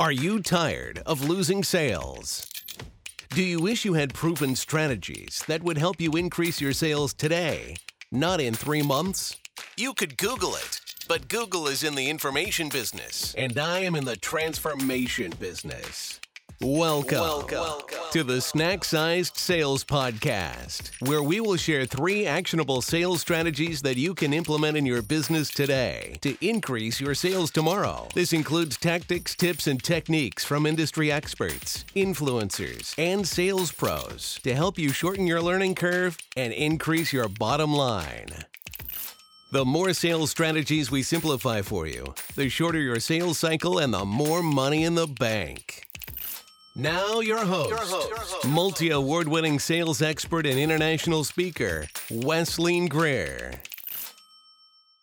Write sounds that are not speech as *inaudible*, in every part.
Are you tired of losing sales? Do you wish you had proven strategies that would help you increase your sales today, not in three months? You could Google it, but Google is in the information business, and I am in the transformation business. Welcome, Welcome, to the Snack Sized Sales Podcast, where we will share three actionable sales strategies that you can implement in your business today to increase your sales tomorrow. This includes tactics, tips, and techniques from industry experts, influencers, and sales pros to help you shorten your learning curve and increase your bottom line. The more sales strategies we simplify for you, the shorter your sales cycle and the more money in the bank. Now, your host, your host. multi award winning sales expert and international speaker, Wesleen Greer.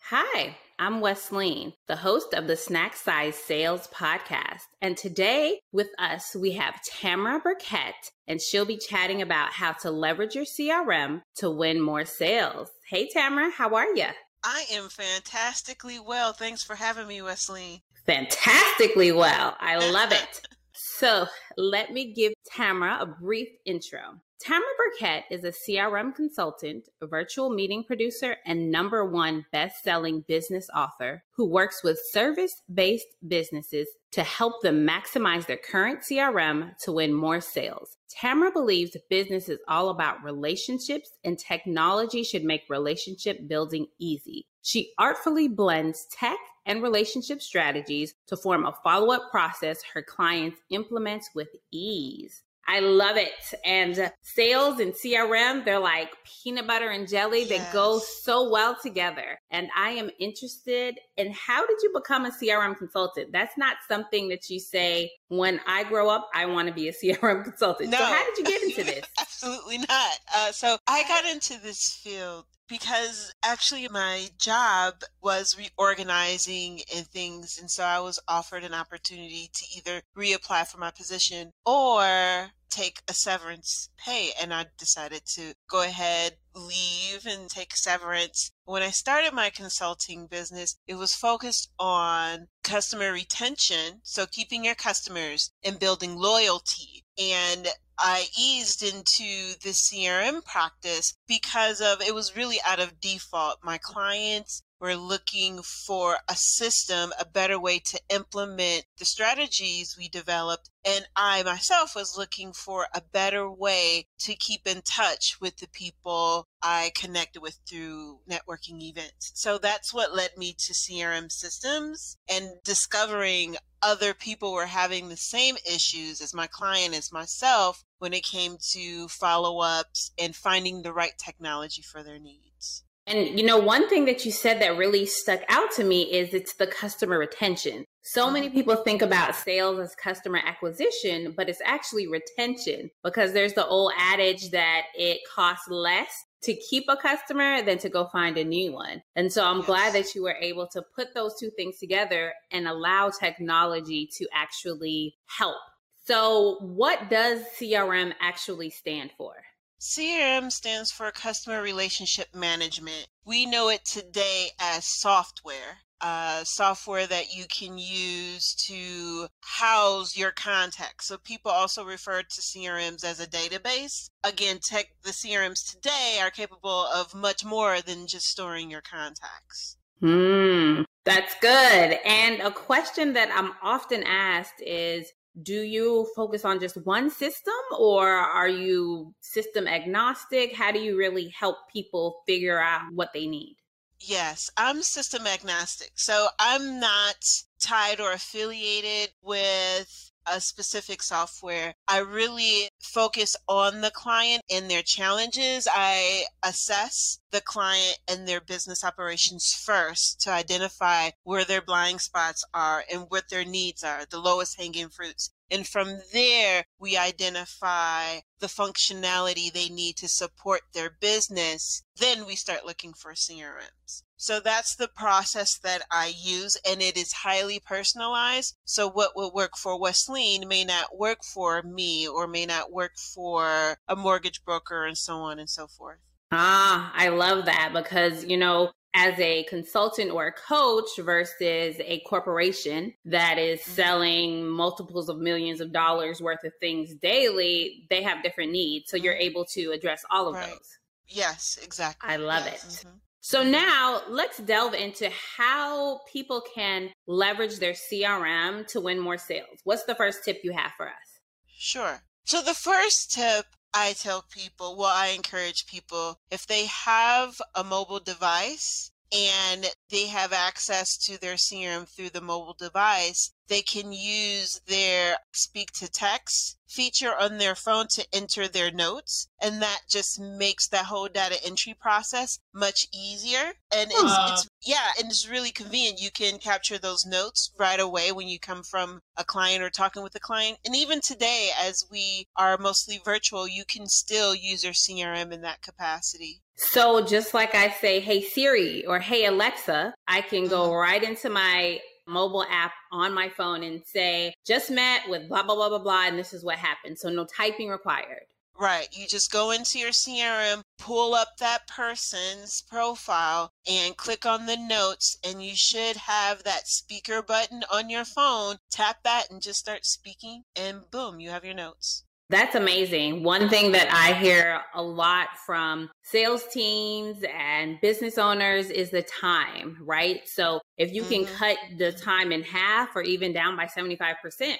Hi, I'm Wesleen, the host of the Snack Size Sales Podcast. And today with us, we have Tamara Burkett, and she'll be chatting about how to leverage your CRM to win more sales. Hey, Tamara, how are you? I am fantastically well. Thanks for having me, Wesleen. Fantastically well. I love it. *laughs* So let me give Tamara a brief intro. Tamara Burkett is a CRM consultant, a virtual meeting producer, and number one best-selling business author who works with service-based businesses to help them maximize their current CRM to win more sales. Tamara believes business is all about relationships and technology should make relationship building easy. She artfully blends tech and relationship strategies to form a follow up process her clients implement with ease. I love it. And sales and CRM, they're like peanut butter and jelly yes. that go so well together. And I am interested in how did you become a CRM consultant? That's not something that you say, when I grow up, I want to be a *laughs* CRM consultant. No. So, how did you get into *laughs* this? Absolutely not. Uh, so, I got into this field because actually my job was reorganizing and things. And so I was offered an opportunity to either reapply for my position or take a severance pay. And I decided to go ahead, leave and take severance. When I started my consulting business, it was focused on customer retention. So keeping your customers and building loyalty. And I eased into the CRM practice because of it was really out of default. My clients were looking for a system, a better way to implement the strategies we developed. And I myself was looking for a better way to keep in touch with the people I connected with through networking events. So that's what led me to CRM systems and discovering other people were having the same issues as my client as myself when it came to follow ups and finding the right technology for their needs. And you know, one thing that you said that really stuck out to me is it's the customer retention. So many mm-hmm. people think about sales as customer acquisition, but it's actually retention because there's the old adage that it costs less to keep a customer than to go find a new one. And so I'm yes. glad that you were able to put those two things together and allow technology to actually help. So, what does CRM actually stand for? CRM stands for Customer Relationship Management. We know it today as software uh, software that you can use to house your contacts. So people also refer to CRMs as a database. Again, tech the CRMs today are capable of much more than just storing your contacts. Hmm, that's good. And a question that I'm often asked is do you focus on just one system or are you system agnostic? How do you really help people figure out what they need? Yes, I'm system agnostic. So I'm not tied or affiliated with a specific software. I really focus on the client and their challenges. I assess the client and their business operations first to identify where their blind spots are and what their needs are, the lowest hanging fruits. And from there, we identify the functionality they need to support their business. Then we start looking for CRMs. So that's the process that I use, and it is highly personalized. So what will work for Wesleen may not work for me or may not work for a mortgage broker and so on and so forth. Ah, I love that because, you know, as a consultant or a coach versus a corporation that is mm-hmm. selling multiples of millions of dollars worth of things daily, they have different needs. So you're mm-hmm. able to address all of right. those. Yes, exactly. I love yes. it. Mm-hmm. So now let's delve into how people can leverage their CRM to win more sales. What's the first tip you have for us? Sure. So the first tip I tell people, well, I encourage people, if they have a mobile device and they have access to their CRM through the mobile device, they can use their speak to text feature on their phone to enter their notes. And that just makes that whole data entry process much easier. And it's, uh, it's, yeah, and it's really convenient. You can capture those notes right away when you come from a client or talking with a client. And even today, as we are mostly virtual, you can still use your CRM in that capacity. So just like I say, hey Siri or hey Alexa, I can go mm-hmm. right into my mobile app on my phone and say, just met with blah, blah, blah, blah, blah, and this is what happened. So no typing required. Right. You just go into your CRM, pull up that person's profile, and click on the notes, and you should have that speaker button on your phone. Tap that and just start speaking, and boom, you have your notes. That's amazing. One thing that I hear a lot from sales teams and business owners is the time, right? So if you can mm-hmm. cut the time in half or even down by 75%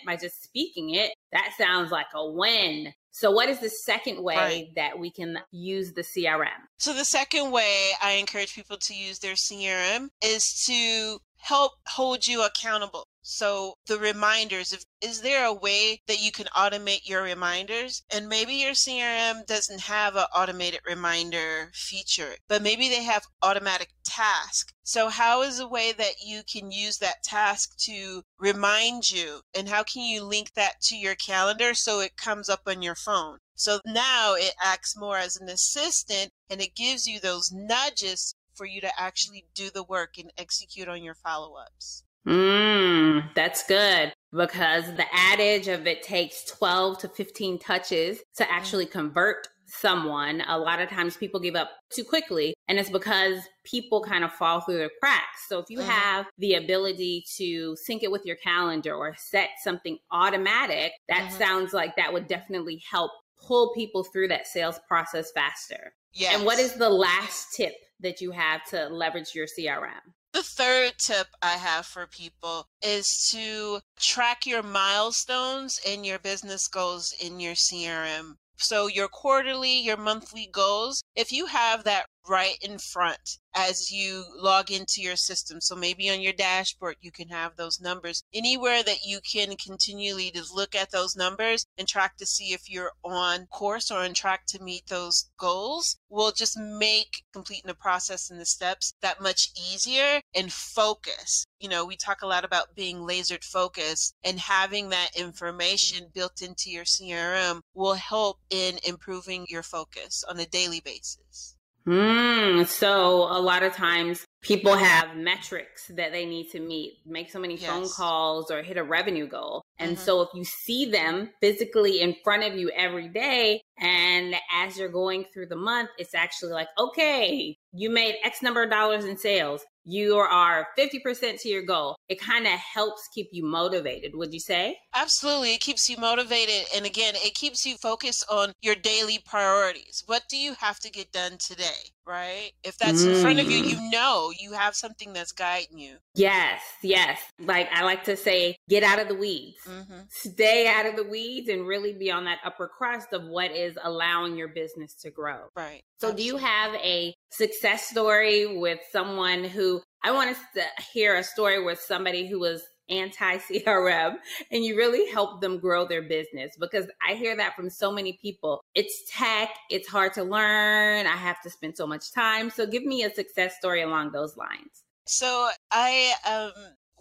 by just speaking it, that sounds like a win. So, what is the second way right. that we can use the CRM? So, the second way I encourage people to use their CRM is to help hold you accountable. So the reminders, if, is there a way that you can automate your reminders? And maybe your CRM doesn't have an automated reminder feature, but maybe they have automatic task. So how is a way that you can use that task to remind you? And how can you link that to your calendar so it comes up on your phone? So now it acts more as an assistant and it gives you those nudges for you to actually do the work and execute on your follow ups. Mm, that's good because the adage of it takes 12 to 15 touches to actually convert someone, a lot of times people give up too quickly. And it's because people kind of fall through the cracks. So if you mm-hmm. have the ability to sync it with your calendar or set something automatic, that mm-hmm. sounds like that would definitely help pull people through that sales process faster. Yes. And what is the last tip that you have to leverage your CRM? The third tip I have for people is to track your milestones and your business goals in your CRM. So, your quarterly, your monthly goals, if you have that right in front as you log into your system. So maybe on your dashboard, you can have those numbers anywhere that you can continually just look at those numbers and track to see if you're on course or on track to meet those goals will just make completing the process and the steps that much easier and focus. You know, we talk a lot about being lasered focused and having that information built into your CRM will help in improving your focus on a daily basis. Mm, so a lot of times people have metrics that they need to meet, make so many yes. phone calls or hit a revenue goal. And mm-hmm. so if you see them physically in front of you every day, and as you're going through the month, it's actually like, okay, you made X number of dollars in sales. You are 50% to your goal. It kind of helps keep you motivated, would you say? Absolutely. It keeps you motivated. And again, it keeps you focused on your daily priorities. What do you have to get done today? Right? If that's mm. in front of you, you mm. know you have something that's guiding you. Yes, yes. Like I like to say, get out of the weeds. Mm-hmm. Stay out of the weeds and really be on that upper crust of what is allowing your business to grow. Right. So, Absolutely. do you have a success story with someone who I want to hear a story with somebody who was anti CRM *laughs* and you really help them grow their business because I hear that from so many people. It's tech, it's hard to learn, I have to spend so much time. So give me a success story along those lines. So I um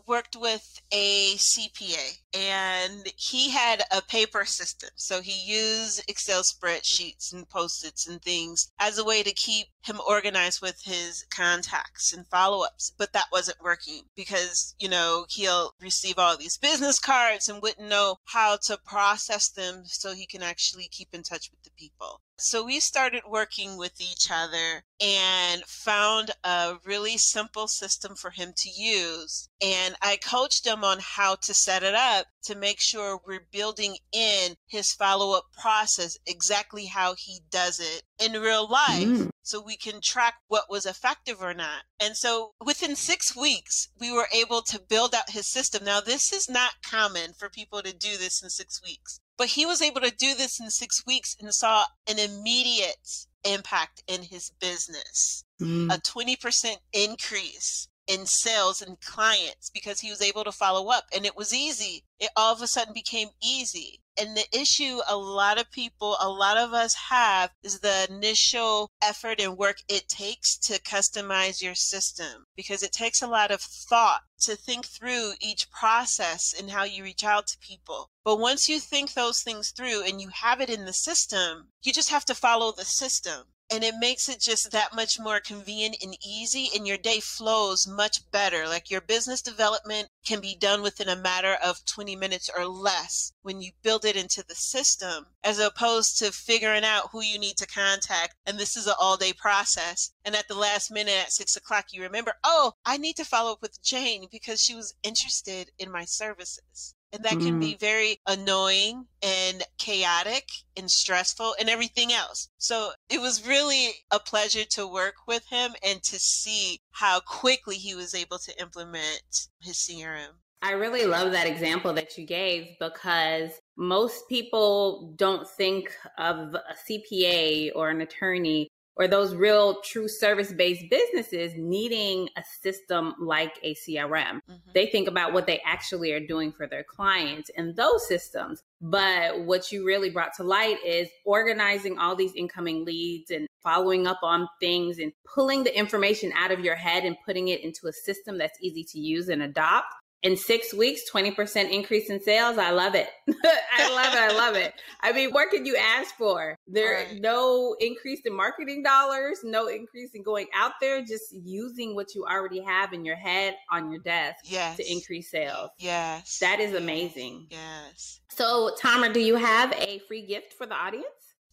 worked with a CPA and he had a paper system. So he used Excel spreadsheets and post its and things as a way to keep him organized with his contacts and follow ups. But that wasn't working because, you know, he'll receive all these business cards and wouldn't know how to process them so he can actually keep in touch with the people. So we started working with each other and found a really simple system for him to use. And I coached him on how to set it up to make sure we're building in his follow up process exactly how he does it in real life mm. so we can track what was effective or not. And so within six weeks, we were able to build out his system. Now, this is not common for people to do this in six weeks. But he was able to do this in six weeks and saw an immediate impact in his business, mm. a 20% increase in sales and clients because he was able to follow up and it was easy. It all of a sudden became easy. And the issue a lot of people, a lot of us have is the initial effort and work it takes to customize your system because it takes a lot of thought to think through each process and how you reach out to people. But once you think those things through and you have it in the system, you just have to follow the system and it makes it just that much more convenient and easy and your day flows much better. Like your business development can be done within a matter of 20 minutes or less when you build it into the system as opposed to figuring out who you need to contact and this is an all day process. And at the last minute at six o'clock you remember oh i need to follow up with jane because she was interested in my services and that can be mm-hmm. very annoying and chaotic and stressful and everything else. So it was really a pleasure to work with him and to see how quickly he was able to implement his CRM. I really love that example that you gave because most people don't think of a CPA or an attorney or those real true service based businesses needing a system like a CRM. Mm-hmm. They think about what they actually are doing for their clients in those systems. But what you really brought to light is organizing all these incoming leads and following up on things and pulling the information out of your head and putting it into a system that's easy to use and adopt in six weeks, 20% increase in sales. I love it. *laughs* I love it. I love it. I mean, what can you ask for? There right. no increase in marketing dollars, no increase in going out there, just using what you already have in your head on your desk yes. to increase sales. Yes. That is amazing. Yes. So, Tamara, do you have a free gift for the audience?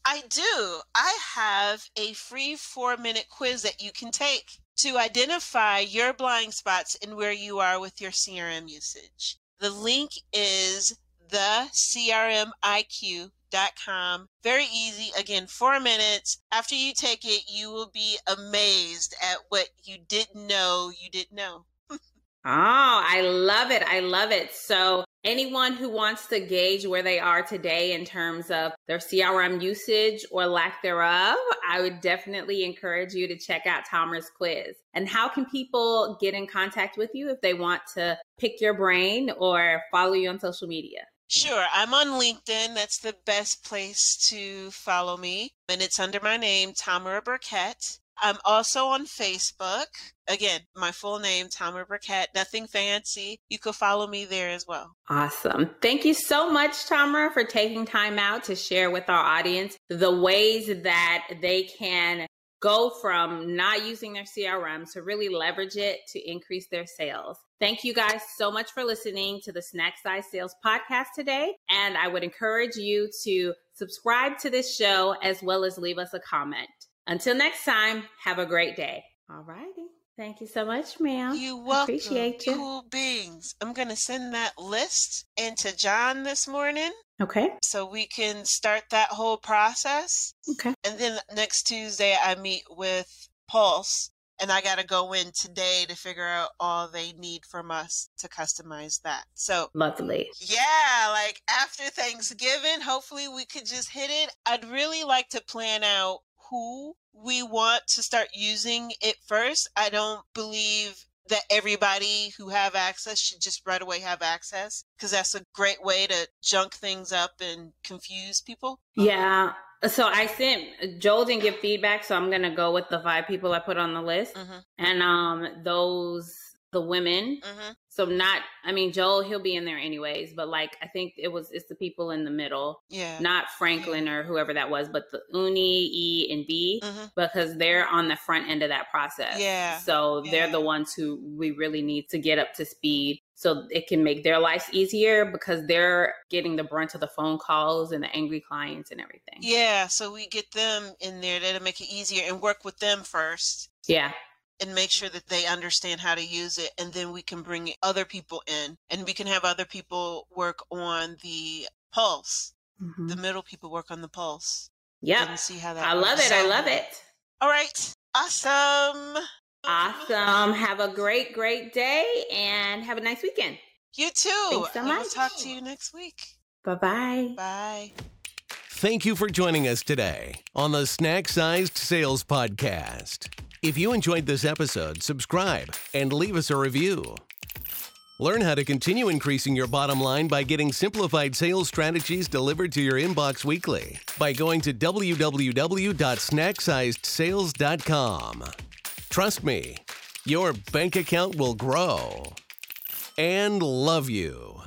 I do. I have a free four minute quiz that you can take to identify your blind spots and where you are with your CRM usage. The link is the crmiq.com. Very easy. Again, four minutes. After you take it, you will be amazed at what you didn't know you didn't know. Oh, I love it. I love it. So anyone who wants to gauge where they are today in terms of their CRM usage or lack thereof, I would definitely encourage you to check out Tamara's quiz. And how can people get in contact with you if they want to pick your brain or follow you on social media? Sure. I'm on LinkedIn. That's the best place to follow me. And it's under my name, Tamara Burkett. I'm also on Facebook. Again, my full name, Tamara Burkett. Nothing fancy. You could follow me there as well. Awesome. Thank you so much, Tamara, for taking time out to share with our audience the ways that they can go from not using their CRM to really leverage it to increase their sales. Thank you guys so much for listening to the Snack Size Sales podcast today. And I would encourage you to subscribe to this show as well as leave us a comment. Until next time, have a great day. All righty. Thank you so much, ma'am. You welcome. Appreciate you. Cool beings. I'm going to send that list into John this morning. Okay. So we can start that whole process. Okay. And then next Tuesday, I meet with Pulse, and I got to go in today to figure out all they need from us to customize that. So lovely. Yeah, like after Thanksgiving, hopefully we could just hit it. I'd really like to plan out who we want to start using it first. I don't believe that everybody who have access should just right away have access because that's a great way to junk things up and confuse people. Yeah. So I sent Joel didn't give feedback, so I'm gonna go with the five people I put on the list, mm-hmm. and um those the women. Mm-hmm. So not, I mean, Joel, he'll be in there anyways, but like I think it was it's the people in the middle, yeah, not Franklin or whoever that was, but the Uni, E, and B mm-hmm. because they're on the front end of that process. Yeah, so yeah. they're the ones who we really need to get up to speed so it can make their lives easier because they're getting the brunt of the phone calls and the angry clients and everything. Yeah, so we get them in there that'll make it easier and work with them first. Yeah and make sure that they understand how to use it and then we can bring other people in and we can have other people work on the pulse. Mm-hmm. the middle people work on the pulse yeah and see how that i love it i love it. All right. Awesome. Awesome. Have a great great day and have a nice weekend. You too Thanks so much. will talk to you next week. Bye-bye. Bye. Thank you for joining us today on the Snack Sized Sales Podcast. If you enjoyed this episode, subscribe and leave us a review. Learn how to continue increasing your bottom line by getting simplified sales strategies delivered to your inbox weekly by going to www.snacksizedSales.com. Trust me, your bank account will grow and love you.